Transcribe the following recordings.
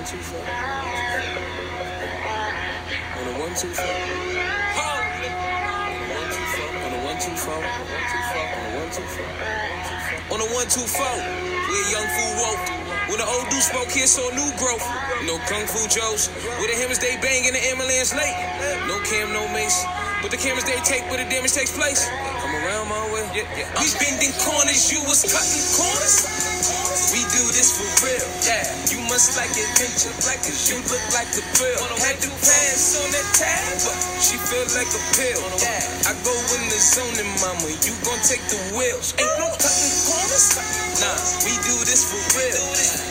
one, two, four. On a one, two, four. On a one, two, four. On a one, two, four. On a one, two, four. We a young fool woke. When the old dude spoke here, saw new growth. No kung fu Joes. With the hammers they bang in the ambulance late. No cam, no mace. But the cameras they take where the damage takes place. Come around my way. Yeah, yeah. We bending corners, you was cutting corners. We do this for real. Yeah, you must like adventure, like cause you look like a pill. Had to pass on that tab, but she feel like a pill. I go in the zone and mama, you gon' take the wheels. Ain't no cutting corners. Nah, we do this for real.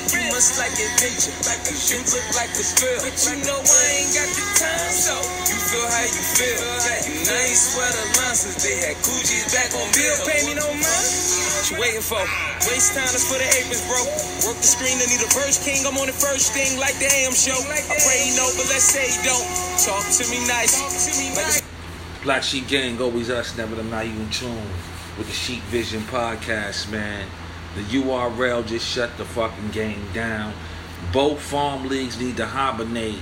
You must like adventure, like cause you look like a pill. But you know I ain't got the time, so you feel how you feel. You know I ain't swear the line since they had Gucci's back on bill. Pay me no mind. What you waiting for? Waste time to put the aprons, bro. Work the screen, I need a verse king. I'm on the first thing like the AM show. I pray you know, but let's say you don't. Talk to me nice. Like a Black Sheep Gang, always us, never them not even tune with the Sheep Vision podcast, man. The URL just shut the fucking game down. Both farm leagues need to hibernate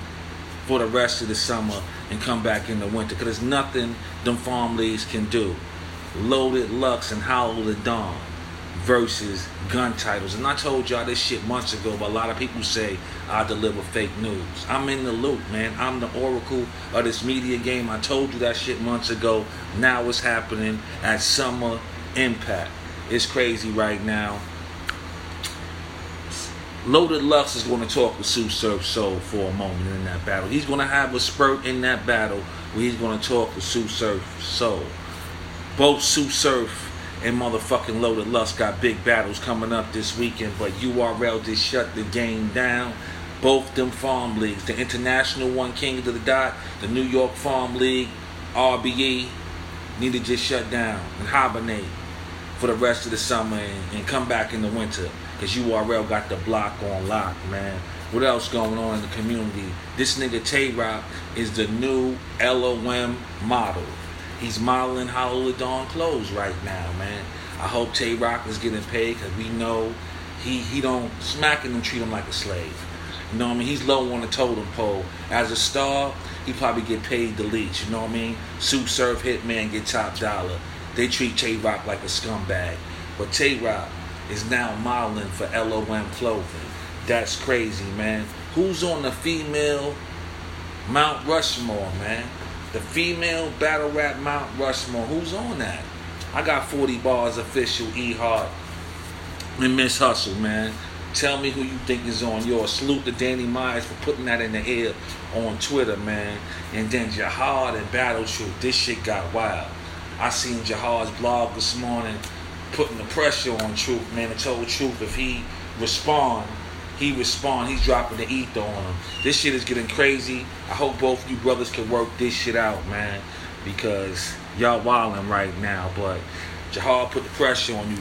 for the rest of the summer and come back in the winter because there's nothing them farm leagues can do. Loaded Lux and Hollow Da Don versus gun titles. And I told y'all this shit months ago, but a lot of people say I deliver fake news. I'm in the loop, man. I'm the oracle of this media game. I told you that shit months ago. Now it's happening at Summer Impact. It's crazy right now. Loaded Lux is going to talk with Tsu Surf Soul for a moment in that battle. He's going to have a spurt in that battle where he's going to talk with Tsu Surf Soul. Both Tsu Surf and motherfucking Loaded Lux got big battles coming up this weekend, but URL just shut the game down. Both them farm leagues, the international one, King of the Dot, the New York Farm League, RBE, need to just shut down and hibernate for the rest of the summer and, and come back in the winter. Cause URL got the block on lock, man. What else going on in the community? This nigga Tay Rock is the new LOM model. He's modeling Hollow Da Don clothes right now, man. I hope Tay Rock is getting paid because we know he he don't smacking him treat him like a slave. You know what I mean? He's low on the totem pole. As a star, he probably get paid the least. You know what I mean? Tsu Surf Hitman get top dollar. They treat Tay Rock like a scumbag. But Tay Rock is now modeling for LOM clothing. That's crazy, man. Who's on the female Mount Rushmore, man? The female battle rap Mount Rushmore. Who's on that? I got 40 bars official E Hart and Miss Hustle, man. Tell me who you think is on yours. Salute to Danny Myers for putting that in the air on Twitter, man. And then Jihad and Battle Truth. This shit got wild. I seen Jihad's blog this morning putting the pressure on Truth, man. And told Truth if he respond, he respond. He's dropping the ether on him. This shit is getting crazy. I hope both you brothers can work this shit out, man. Because y'all wilding right now. But Jihad put the pressure on you.